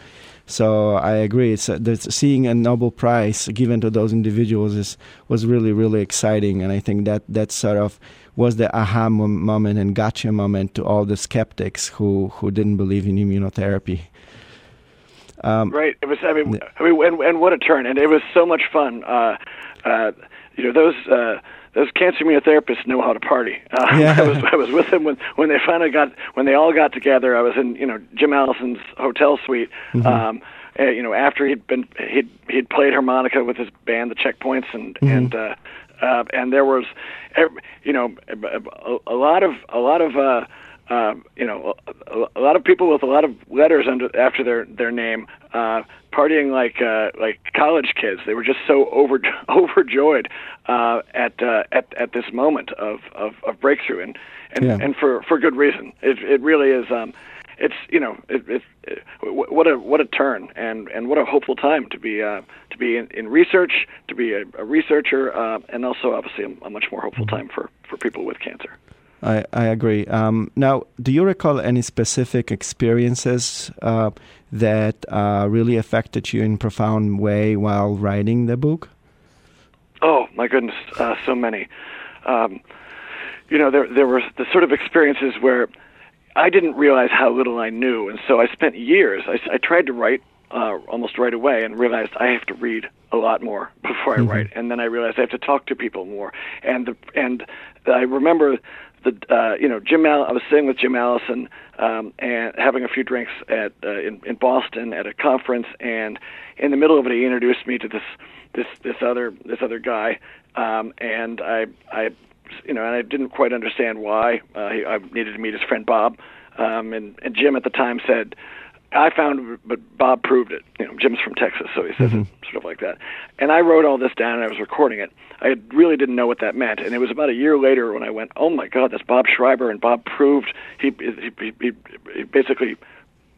So I agree. It's uh, seeing a Nobel Prize given to those individuals is was really really exciting, and I think that that sort of was the aha moment and gotcha moment to all the skeptics who who didn't believe in immunotherapy. Um, right. It was. I mean, I mean, and, and what a turn! And it was so much fun. Uh, uh, you know, those. Those cancer immunotherapists know how to party. Uh, [LAUGHS] yeah. I was I was with them when when they finally got when they all got together. I was in you know Jim Allison's hotel suite. Mm-hmm. Um, uh, you know after he'd been he'd he'd played harmonica with his band, the Checkpoints, and mm-hmm. and uh, uh, and there was, you know, a, a lot of a lot of. Uh, uh, you know, a, a lot of people with a lot of letters under after their their name, uh, partying like uh, like college kids. They were just so over [LAUGHS] overjoyed uh, at uh, at at this moment of, of, of breakthrough, and and, yeah. and for for good reason. It it really is. Um, it's you know it, it, it, what a what a turn and and what a hopeful time to be uh, to be in, in research to be a, a researcher uh, and also obviously a, a much more hopeful mm-hmm. time for for people with cancer. I, I agree. Um, now, do you recall any specific experiences uh, that uh, really affected you in profound way while writing the book? Oh my goodness, uh, so many. Um, you know, there there were the sort of experiences where I didn't realize how little I knew, and so I spent years. I, I tried to write uh, almost right away and realized I have to read a lot more [LAUGHS] before I mm-hmm. write, and then I realized I have to talk to people more. And the, and I remember the uh, you know Jim I was sitting with Jim Allison um, and having a few drinks at uh, in, in Boston at a conference, and in the middle of it, he introduced me to this this this other this other guy, um, and I I you know and I didn't quite understand why uh, he, I needed to meet his friend Bob, um, and and Jim at the time said I found, but Bob proved it. You know, Jim's from Texas, so he says mm-hmm. it sort of like that. And I wrote all this down, and I was recording it. I really didn't know what that meant, and it was about a year later when I went, "Oh my God, that's Bob Schreiber!" And Bob proved he he, he, he basically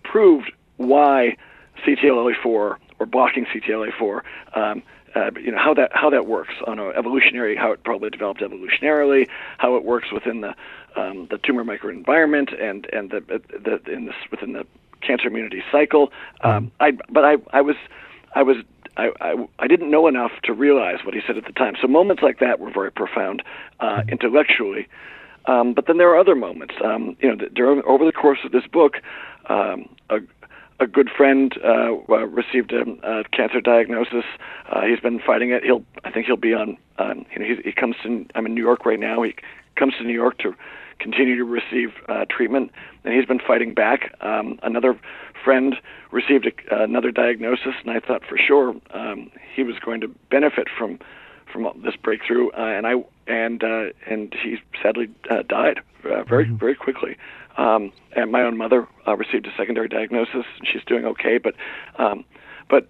proved why CTLA4 or blocking CTLA4 um, uh, you know how that how that works on a evolutionary how it probably developed evolutionarily, how it works within the um, the tumor microenvironment and and the, the in this within the cancer immunity cycle. Um, I, but I, I was, I was, I, I, I didn't know enough to realize what he said at the time. So moments like that were very profound uh, mm-hmm. intellectually. Um, but then there are other moments. Um, you know, during over the course of this book, um, a, a good friend uh, uh, received a, a cancer diagnosis. Uh, he's been fighting it. He'll, I think, he'll be on. Um, you know, he, he comes to. I'm in New York right now. He comes to New York to continue to receive uh, treatment, and he's been fighting back. Um, another friend received a, another diagnosis, and I thought for sure um, he was going to benefit from from this breakthrough, uh, and I and uh, and he sadly uh, died uh, very mm-hmm. very quickly. Um, and my own mother uh, received a secondary diagnosis, and she's doing okay, but um, but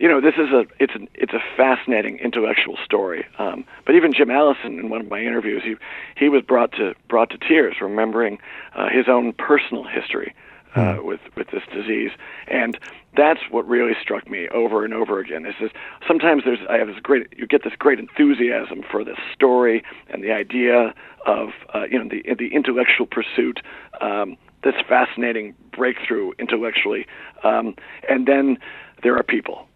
you know, this is a it's an it's a fascinating intellectual story. Um, but even Jim Allison, in one of my interviews, he he was brought to brought to tears, remembering uh, his own personal history uh, hmm. with with this disease, and that's what really struck me over and over again. Is this sometimes there's I have this great you get this great enthusiasm for this story and the idea of uh, you know the the intellectual pursuit. Um, this fascinating breakthrough intellectually, um, and then there are people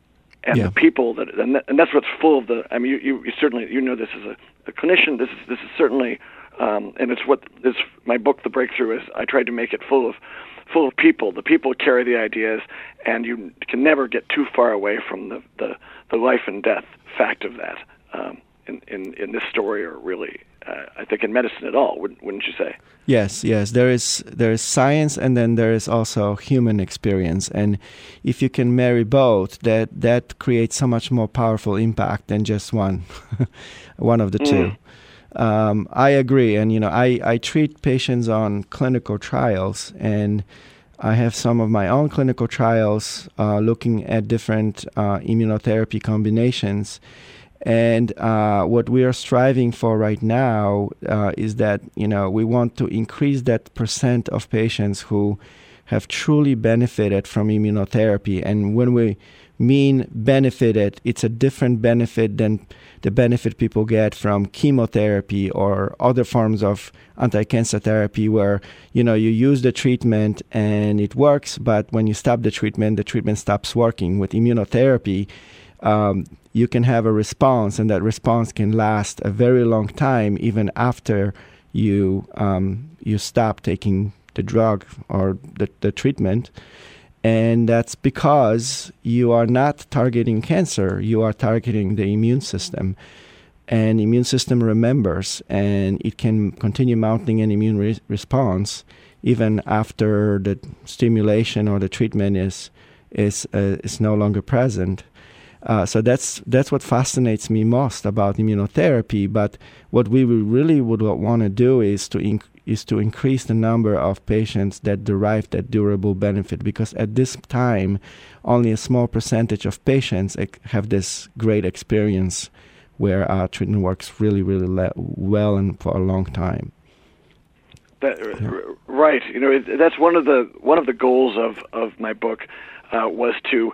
and yeah. the people that and, that, and that's what's full of the. I mean, you, you, you certainly you know this as a, a clinician. This is this is certainly, um, and it's what is my book, The Breakthrough, is. I tried to make it full of full of people. The people carry the ideas, and you can never get too far away from the the, the life and death fact of that. Um, in, in in this story are really uh, I think in medicine at all. Wouldn't, wouldn't you say? Yes, yes. There is there is science, and then there is also human experience. And if you can marry both, that that creates so much more powerful impact than just one, [LAUGHS] one of the mm. two. Um, I agree, and you know, I I treat patients on clinical trials, and I have some of my own clinical trials uh, looking at different uh, immunotherapy combinations and uh, what we are striving for right now uh, is that you know we want to increase that percent of patients who have truly benefited from immunotherapy. And when we mean benefited, it's a different benefit than the benefit people get from chemotherapy or other forms of anti-cancer therapy where you know you use the treatment and it works but when you stop the treatment the treatment stops working with immunotherapy um, you can have a response, and that response can last a very long time, even after you um, you stop taking the drug or the, the treatment. And that's because you are not targeting cancer, you are targeting the immune system. And immune system remembers, and it can continue mounting an immune re- response even after the stimulation or the treatment is is uh, is no longer present. Uh, so that's that's what fascinates me most about immunotherapy. But what we really would want to do is to inc- is to increase the number of patients that derive that durable benefit because at this time, only a small percentage of patients have this great experience where uh, treatment works really, really le- well and for a long time. That, yeah. Right. You know, it, that's one of the one of the goals of of my book uh, was to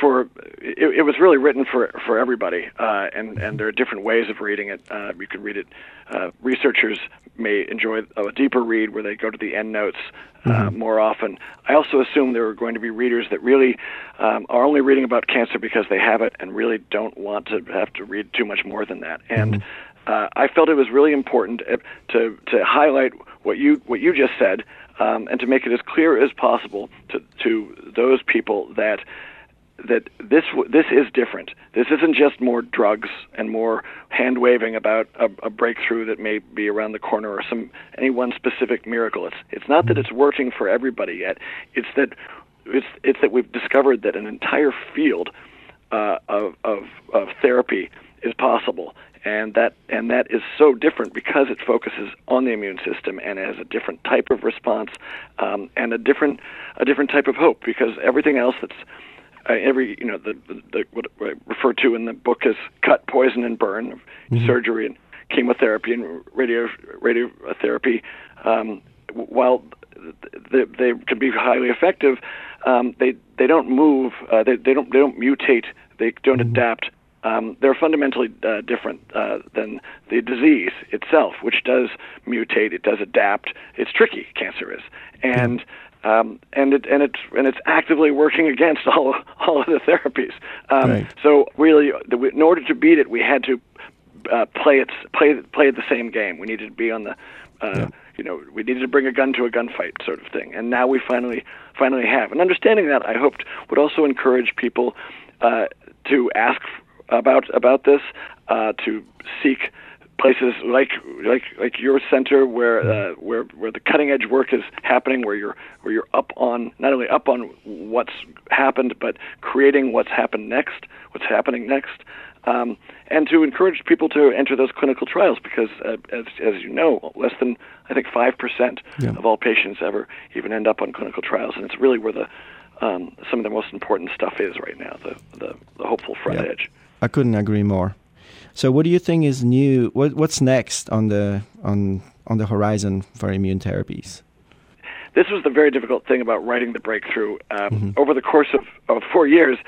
for it, it, was really written for for everybody, uh, and and there are different ways of reading it. Uh, you could read it. Uh, researchers may enjoy a deeper read where they go to the end notes uh, mm-hmm. more often. I also assume there are going to be readers that really um, are only reading about cancer because they have it and really don't want to have to read too much more than that. And mm-hmm. Uh, I felt it was really important uh, to to highlight what you what you just said. Um, and to make it as clear as possible to, to those people that that this this is different. This isn't just more drugs and more hand waving about a, a, breakthrough that may be around the corner or some any one specific miracle. It's it's not that it's working for everybody yet. It's that it's it's that we've discovered that an entire field uh, of, of of therapy is possible, and that and that is so different because it focuses on the immune system and has a different type of response um, and a different a different type of hope because everything else that's uh, every you know the, the, the what I refer to in the book as cut, poison, and burn, mm-hmm. surgery and chemotherapy and radio radiotherapy. Um, while they, they can be highly effective, um, they they don't move. Uh, they they don't they don't mutate. They don't mm-hmm. adapt. Um, they're fundamentally uh, different uh, than the disease itself, which does mutate. It does adapt. It's tricky. Cancer is, and mm-hmm um, and it and it's and it's actively working against [LAUGHS] all all of the therapies. Um, right. So really, the, in order to beat it, we had to uh, play it play play the same game. We needed to be on the uh, yeah. you know we needed to bring a gun to a gunfight sort of thing. And now we finally finally have. And understanding that, I hoped would also encourage people uh, to ask about about this, uh, to seek places like like like your center where uh, where where the cutting edge work is happening where you're where you're up on not only up on what's happened but creating what's happened next what's happening next. Um, and to encourage people to enter those clinical trials because uh, as as you know less than I think 5% yeah. of all patients ever even end up on clinical trials. And it's really where the um, some of the most important stuff is right now the the, the hopeful front yeah. edge. I couldn't agree more so, what do you think is new? What, what's next on the on on the horizon for immune therapies? This was the very difficult thing about writing the breakthrough. Um, mm-hmm. Over the course of, of four years,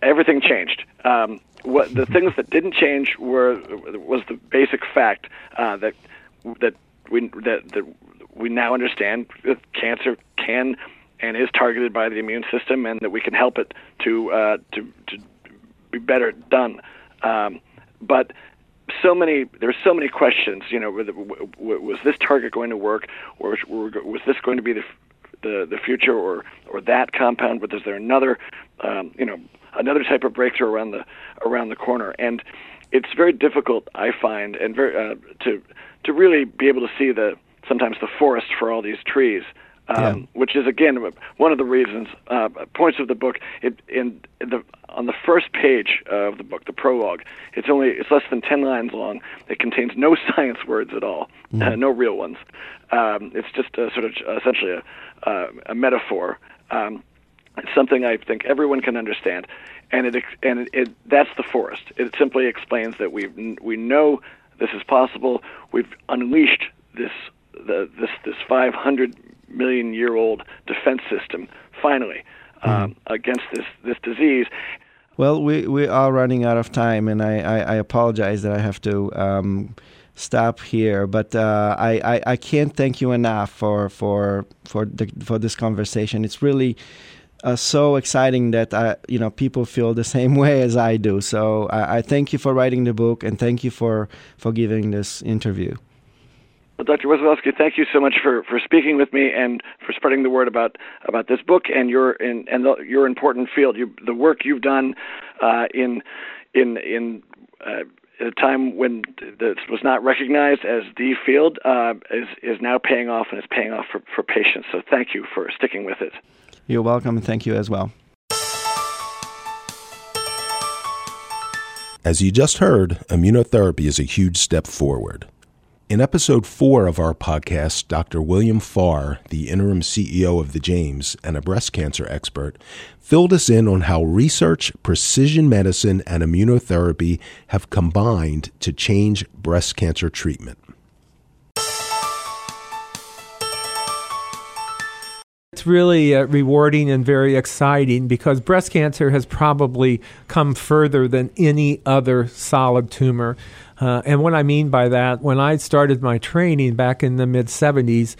everything changed. Um, what the things that didn't change were was the basic fact uh, that that we that, that we now understand that cancer can and is targeted by the immune system, and that we can help it to uh, to to be better done. Um, but so many there's so many questions you know was this target going to work or was this going to be the the, the future or or that compound but is there another um, you know another type of breakthrough around the around the corner and it's very difficult I find and very uh, to to really be able to see the sometimes the forest for all these trees. Um, yeah. Which is again one of the reasons uh, points of the book. It, in the on the first page of the book, the prologue, it's only it's less than ten lines long. It contains no [LAUGHS] science words at all, mm-hmm. uh, no real ones. Um, it's just a, sort of essentially a, uh, a metaphor. Um, it's something I think everyone can understand, and it and it, it that's the forest. It simply explains that we we know this is possible. We've unleashed this the, this this 500 million year old defense system finally mm-hmm. um, against this this disease. Well, we, we are running out of time, and I, I, I apologize that I have to um, stop here. But uh, I, I, I can't thank you enough for for for the, for this conversation. It's really uh, so exciting that I, you know people feel the same [LAUGHS] way as I do. So I, I thank you for writing the book, and thank you for for giving this interview. Well, Dr. Wesolowski, thank you so much for, for speaking with me and for spreading the word about, about this book and your and, and the, your important field. You, the work you've done uh, in in in uh, a time when this was not recognized as the field uh, is is now paying off and is paying off for, for patients. So thank you for sticking with it. You're welcome, and thank you as well. As you just heard, immunotherapy is a huge step forward. In episode four of our podcast, Dr. William Farrar, the interim CEO of the James and a breast cancer expert, filled us in on how research, precision medicine, and immunotherapy have combined to change breast cancer treatment. It's really uh, rewarding and very exciting because breast cancer has probably come further than any other solid tumor. Uh, and what I mean by that, when I started my training back in the mid 70s,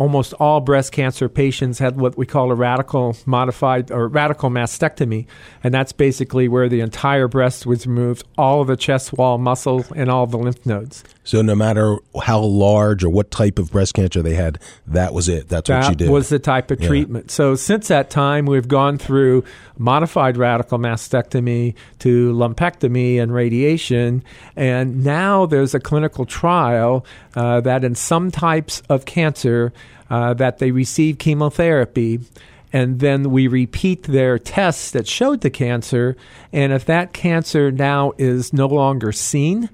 almost all breast cancer patients had what we call a radical modified or radical mastectomy. And that's basically where the entire breast was removed, all of the chest wall muscle, and all the lymph nodes. So, no matter how large or what type of breast cancer they had, that was it. That's that what you did. That was the type of yeah. treatment. So, since that time, we've gone through modified radical mastectomy to lumpectomy and radiation. And now there's a clinical trial uh, that in some types of cancer, uh, that they receive chemotherapy and then we repeat their tests that showed the cancer. And if that cancer now is no longer seen,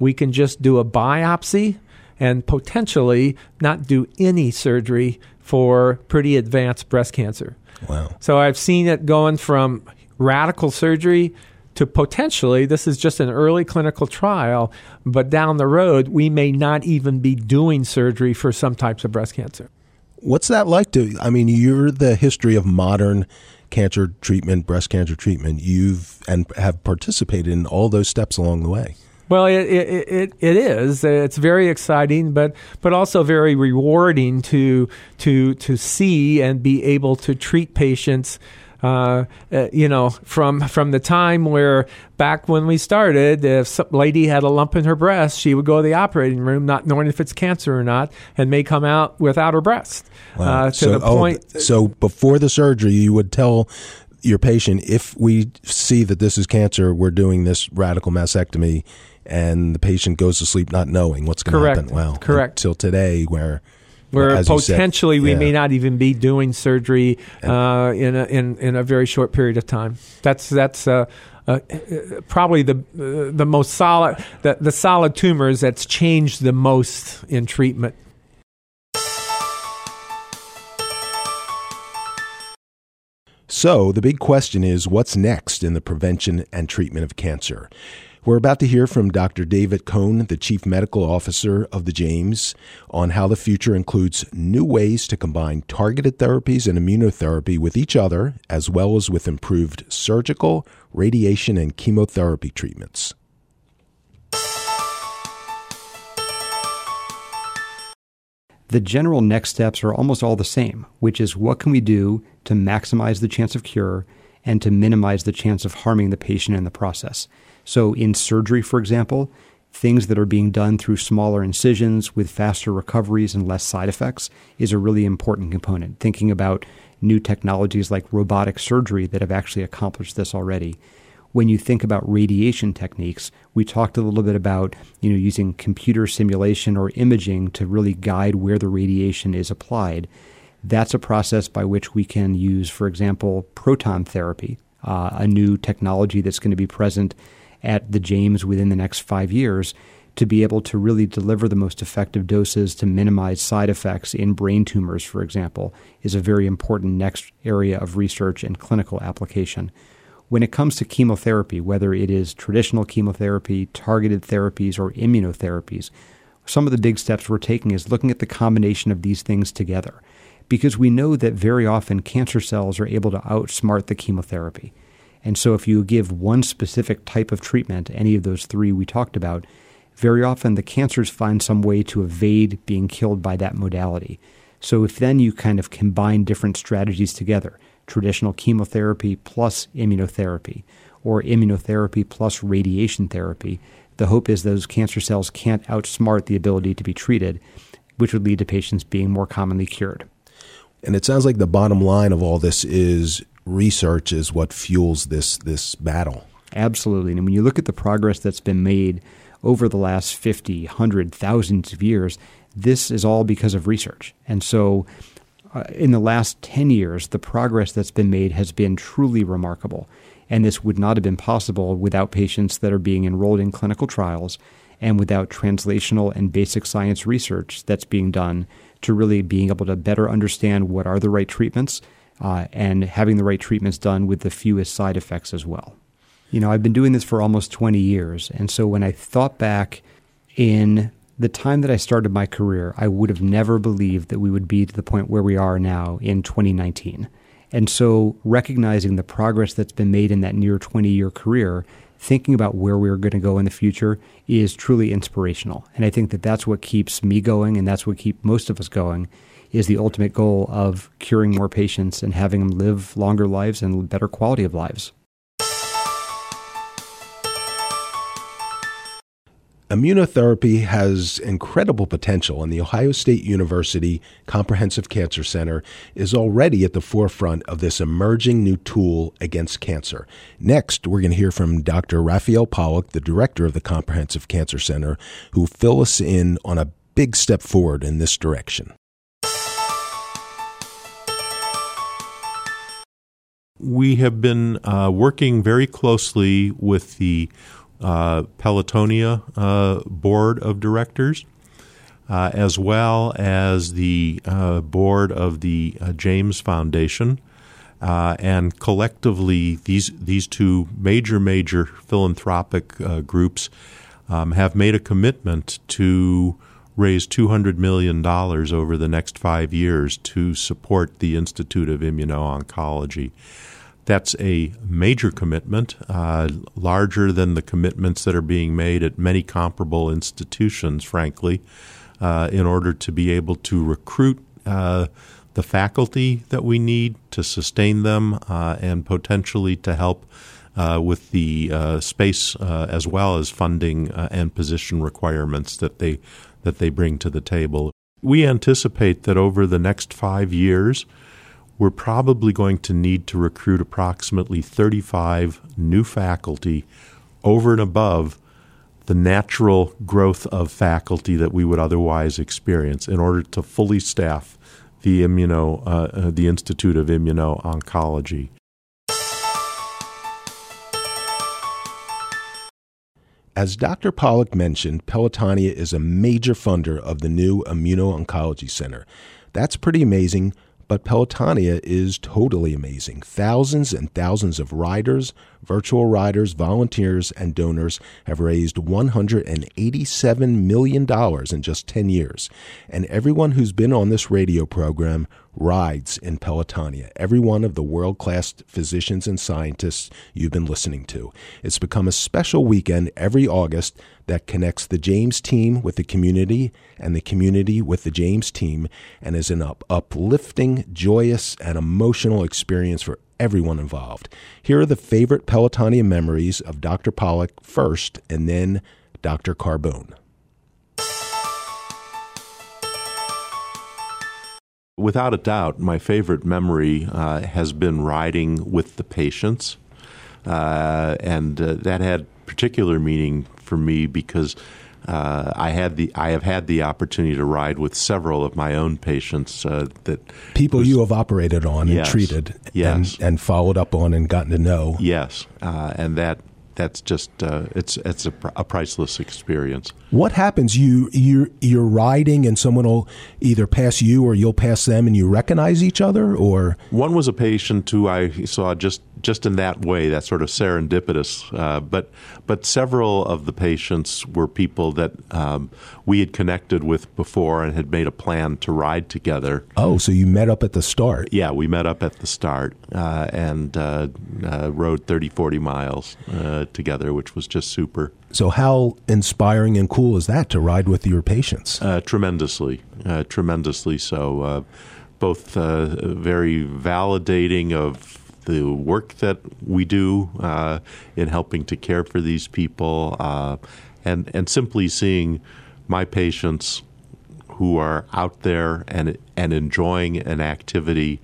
we can just do a biopsy and potentially not do any surgery for pretty advanced breast cancer. Wow. So I've seen it going from radical surgery to potentially, this is just an early clinical trial, but down the road, we may not even be doing surgery for some types of breast cancer. What's that like to? I mean, you're the history of modern cancer treatment, breast cancer treatment. You've and have participated in all those steps along the way. Well, it, it, it, it is. It's very exciting, but but also very rewarding to to to see and be able to treat patients uh, uh, you know, from from the time where back when we started, if some lady had a lump in her breast, she would go to the operating room, not knowing if it's cancer or not, and may come out without her breast. Wow. Uh, to so, the oh, point. Oh, so before the surgery, you would tell your patient if we see that this is cancer, we're doing this radical mastectomy, and the patient goes to sleep not knowing what's going to happen. Well, correct. Until today, where where potentially said, we may not even be doing surgery uh, in, a, in in a very short period of time. That's that's uh, uh, probably the uh, the most solid the, the solid tumors that's changed the most in treatment. So the big question is, what's next in the prevention and treatment of cancer? We're about to hear from Dr. David Cohn, the Chief Medical Officer of the James, on how the future includes new ways to combine targeted therapies and immunotherapy with each other, as well as with improved surgical, radiation, and chemotherapy treatments. The general next steps are almost all the same, which is what can we do to maximize the chance of cure and to minimize the chance of harming the patient in the process. So, in surgery, for example, things that are being done through smaller incisions with faster recoveries and less side effects is a really important component. Thinking about new technologies like robotic surgery that have actually accomplished this already. when you think about radiation techniques, we talked a little bit about you know using computer simulation or imaging to really guide where the radiation is applied. That's a process by which we can use, for example, proton therapy, uh, a new technology that's going to be present at the James within the next five years to be able to really deliver the most effective doses to minimize side effects in brain tumors, for example, is a very important next area of research and clinical application. When it comes to chemotherapy, whether it is traditional chemotherapy, targeted therapies, or immunotherapies, some of the big steps we're taking is looking at the combination of these things together. Because we know that very often cancer cells are able to outsmart the chemotherapy. And so, if you give one specific type of treatment, any of those three we talked about, very often the cancers find some way to evade being killed by that modality. So, if then you kind of combine different strategies together, traditional chemotherapy plus immunotherapy or immunotherapy plus radiation therapy, the hope is those cancer cells can't outsmart the ability to be treated, which would lead to patients being more commonly cured. And it sounds like the bottom line of all this is research is what fuels this this battle. Absolutely. And when you look at the progress that's been made over the last 50, 100, thousands of years, this is all because of research. And so uh, in the last 10 years, the progress that's been made has been truly remarkable. And this would not have been possible without patients that are being enrolled in clinical trials and without translational and basic science research that's being done to really being able to better understand what are the right treatments uh, and having the right treatments done with the fewest side effects as well. You know, I've been doing this for almost 20 years. And so when I thought back in the time that I started my career, I would have never believed that we would be to the point where we are now in 2019. And so, recognizing the progress that's been made in that near 20 year career, thinking about where we're going to go in the future is truly inspirational. And I think that that's what keeps me going, and that's what keeps most of us going, is the ultimate goal of curing more patients and having them live longer lives and better quality of lives. Immunotherapy has incredible potential, and the Ohio State University Comprehensive Cancer Center is already at the forefront of this emerging new tool against cancer. Next, we're going to hear from Dr. Raphael Pollock, the director of the Comprehensive Cancer Center, who fill us in on a big step forward in this direction. We have been uh, working very closely with the uh, Pelotonia uh, board of directors, uh, as well as the uh, board of the uh, James Foundation. And collectively, these these two major major philanthropic groups um, have made a commitment to raise two hundred million dollars over the next five years to support the Institute of Immuno-Oncology. That's a major commitment, uh, larger than the commitments that are being made at many comparable institutions, frankly, uh, in order to be able to recruit uh, the faculty that we need to sustain them uh, and potentially to help uh, with the uh, space as well as funding and position requirements that they that they bring to the table. We anticipate that over the next five years, we're probably going to need to recruit approximately 35 new faculty over and above the natural growth of faculty that we would otherwise experience in order to fully staff the immuno uh, uh, the Institute of Immuno-Oncology. As Dr. Pollock mentioned, Pelotonia is a major funder of the new Immuno-Oncology Center. That's pretty amazing but Pelotonia is totally amazing. Thousands and thousands of riders, virtual riders, volunteers, and donors have raised $187 million in just 10 years. And everyone who's been on this radio program rides in Pelotonia, every one of the world class physicians and scientists you've been listening to. It's become a special weekend every August that connects the James team with the community and the community with the James team and is an up- uplifting, joyous, and emotional experience for everyone involved. Here are the favorite Pelotonia memories of Dr. Pollock first and then Dr. Carbone. Without a doubt, my favorite memory uh, has been riding with the patients. uh, and uh, that had particular meaning for me because uh, I had the I have had the opportunity to ride with several of my own patients uh, that people was, you have operated on yes, and treated yes. and, and, followed up on and gotten to know. Yes, uh, and that that's just uh, it's it's a, a, priceless experience. What happens? You you you're riding, and someone will either pass you or you'll pass them, and you recognize each other. Or one was a patient who I saw just just in that way, that sort of serendipitous. Uh, but but several of the patients were people that um, we had connected with before and had made a plan to ride together. Oh, so you met up at the start? Yeah, we met up at the start uh, and uh, uh rode 30, 40 miles uh, together, which was just super. So, how inspiring and cool is that to ride with your patients? Uh, tremendously, tremendously so. both very validating of the work that we do uh, in helping to care for these people, uh, and and simply seeing my patients who are out there and and enjoying an activity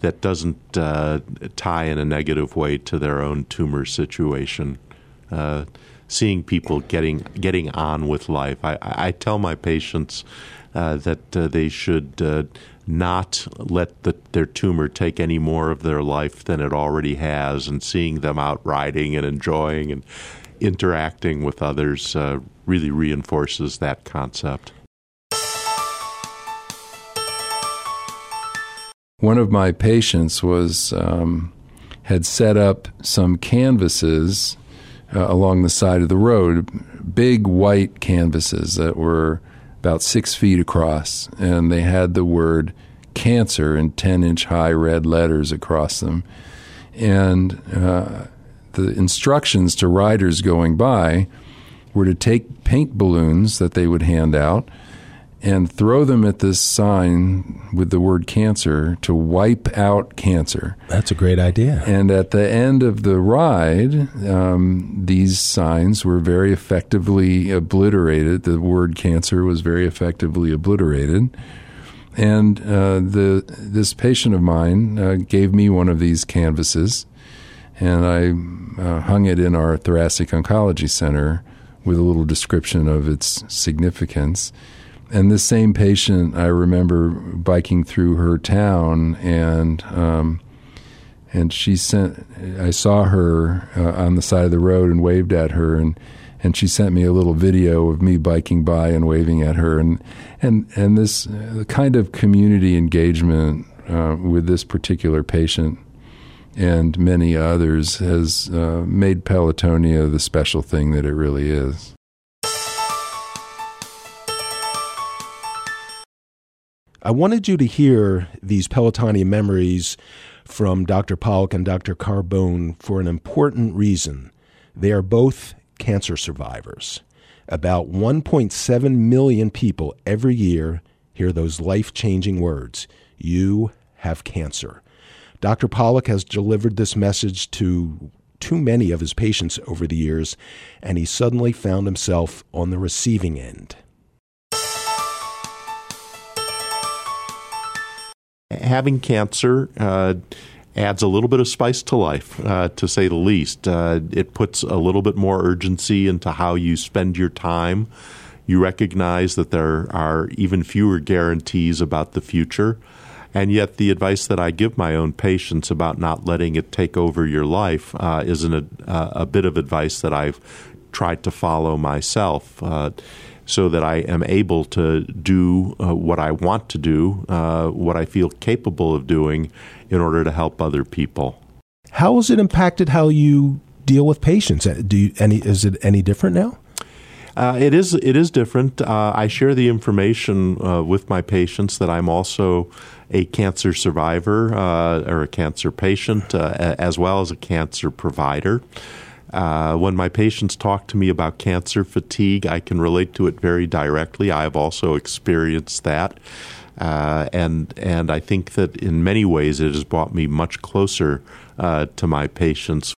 that doesn't uh, tie in a negative way to their own tumor situation. Uh, seeing people getting getting on with life, I, I tell my patients uh, that uh, they should not let the, their tumor take any more of their life than it already has, and seeing them out riding and enjoying and interacting with others uh, really reinforces that concept. One of my patients was um, had set up some canvases uh, along the side of the road, big white canvases that were about six feet across, and they had the word cancer in 10 inch high red letters across them. And uh, the instructions to riders going by were to take paint balloons that they would hand out and throw them at this sign with the word cancer to wipe out cancer. That's a great idea. And at the end of the ride, um, these signs were very effectively obliterated. The word cancer was very effectively obliterated. And uh, the this patient of mine uh, gave me one of these canvases, and I uh, hung it in our thoracic oncology center with a little description of its significance and this same patient, I remember biking through her town, and um, and she sent. I saw her uh, on the side of the road and waved at her, and and she sent me a little video of me biking by and waving at her, and and and this uh, kind of community engagement uh, with this particular patient and many others has uh, made Pelotonia the special thing that it really is. I wanted you to hear these Pelotonia memories from Dr. Pollock and Dr. Carbone for an important reason. They are both cancer survivors. About 1.7 million people every year hear those life changing words You have cancer. Dr. Pollock has delivered this message to too many of his patients over the years, and he suddenly found himself on the receiving end. Having cancer uh, adds a little bit of spice to life, uh, to say the least. Uh, it puts a little bit more urgency into how you spend your time. You recognize that there are even fewer guarantees about the future. And yet, the advice that I give my own patients about not letting it take over your life uh, is an, a, a, bit of advice that I've tried to follow myself. Uh, so that I am able to do uh, what I want to do, uh, what I feel capable of doing in order to help other people. How has it impacted how you deal with patients? Uh, do you, any is it any different now? Uh, it is. It is different. Uh, I share the information uh, with my patients that I'm also a cancer survivor uh, or a cancer patient, uh, as well as a cancer provider. Uh, when my patients talk to me about cancer fatigue, I can relate to it very directly. I've also experienced that. Uh, and and I think that in many ways it has brought me much closer uh, to my patients.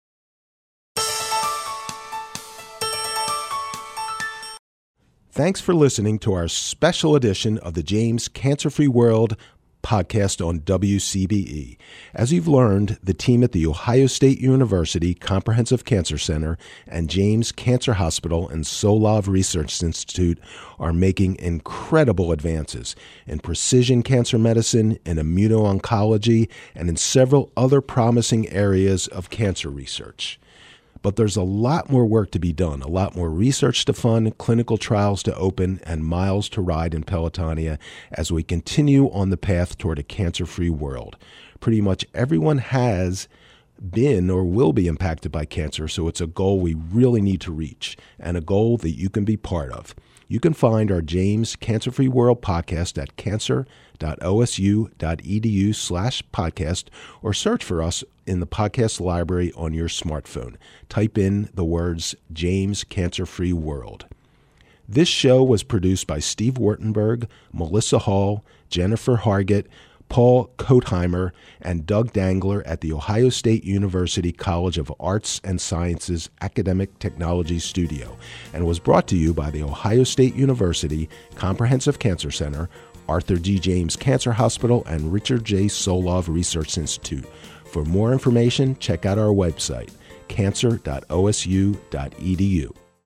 Thanks for listening to our special edition of the James Cancer Free World podcast on WCBE. As you've learned, the team at the Ohio State University Comprehensive Cancer Center and James Cancer Hospital and Solove Research Institute are making incredible advances in precision cancer medicine, in immuno-oncology, and in several other promising areas of cancer research. But there's a lot more work to be done, a lot more research to fund, clinical trials to open, and miles to ride in Pelotonia as we continue on the path toward a cancer free world. Pretty much everyone has been or will be impacted by cancer, so it's a goal we really need to reach and a goal that you can be part of. You can find our James Cancer Free World podcast at cancer.osu.edu slash podcast or search for us in the podcast library on your smartphone. Type in the words James Cancer Free World. This show was produced by Steve Wartenberg, Melissa Hall, Jennifer Hargett, Paul Kotheimer, and Doug Dangler at the Ohio State University College of Arts and Sciences Academic Technology Studio, and was brought to you by the Ohio State University Comprehensive Cancer Center, Arthur G. James Cancer Hospital, and Richard J. Solove Research Institute. For more information, check out our website, cancer.osu.edu.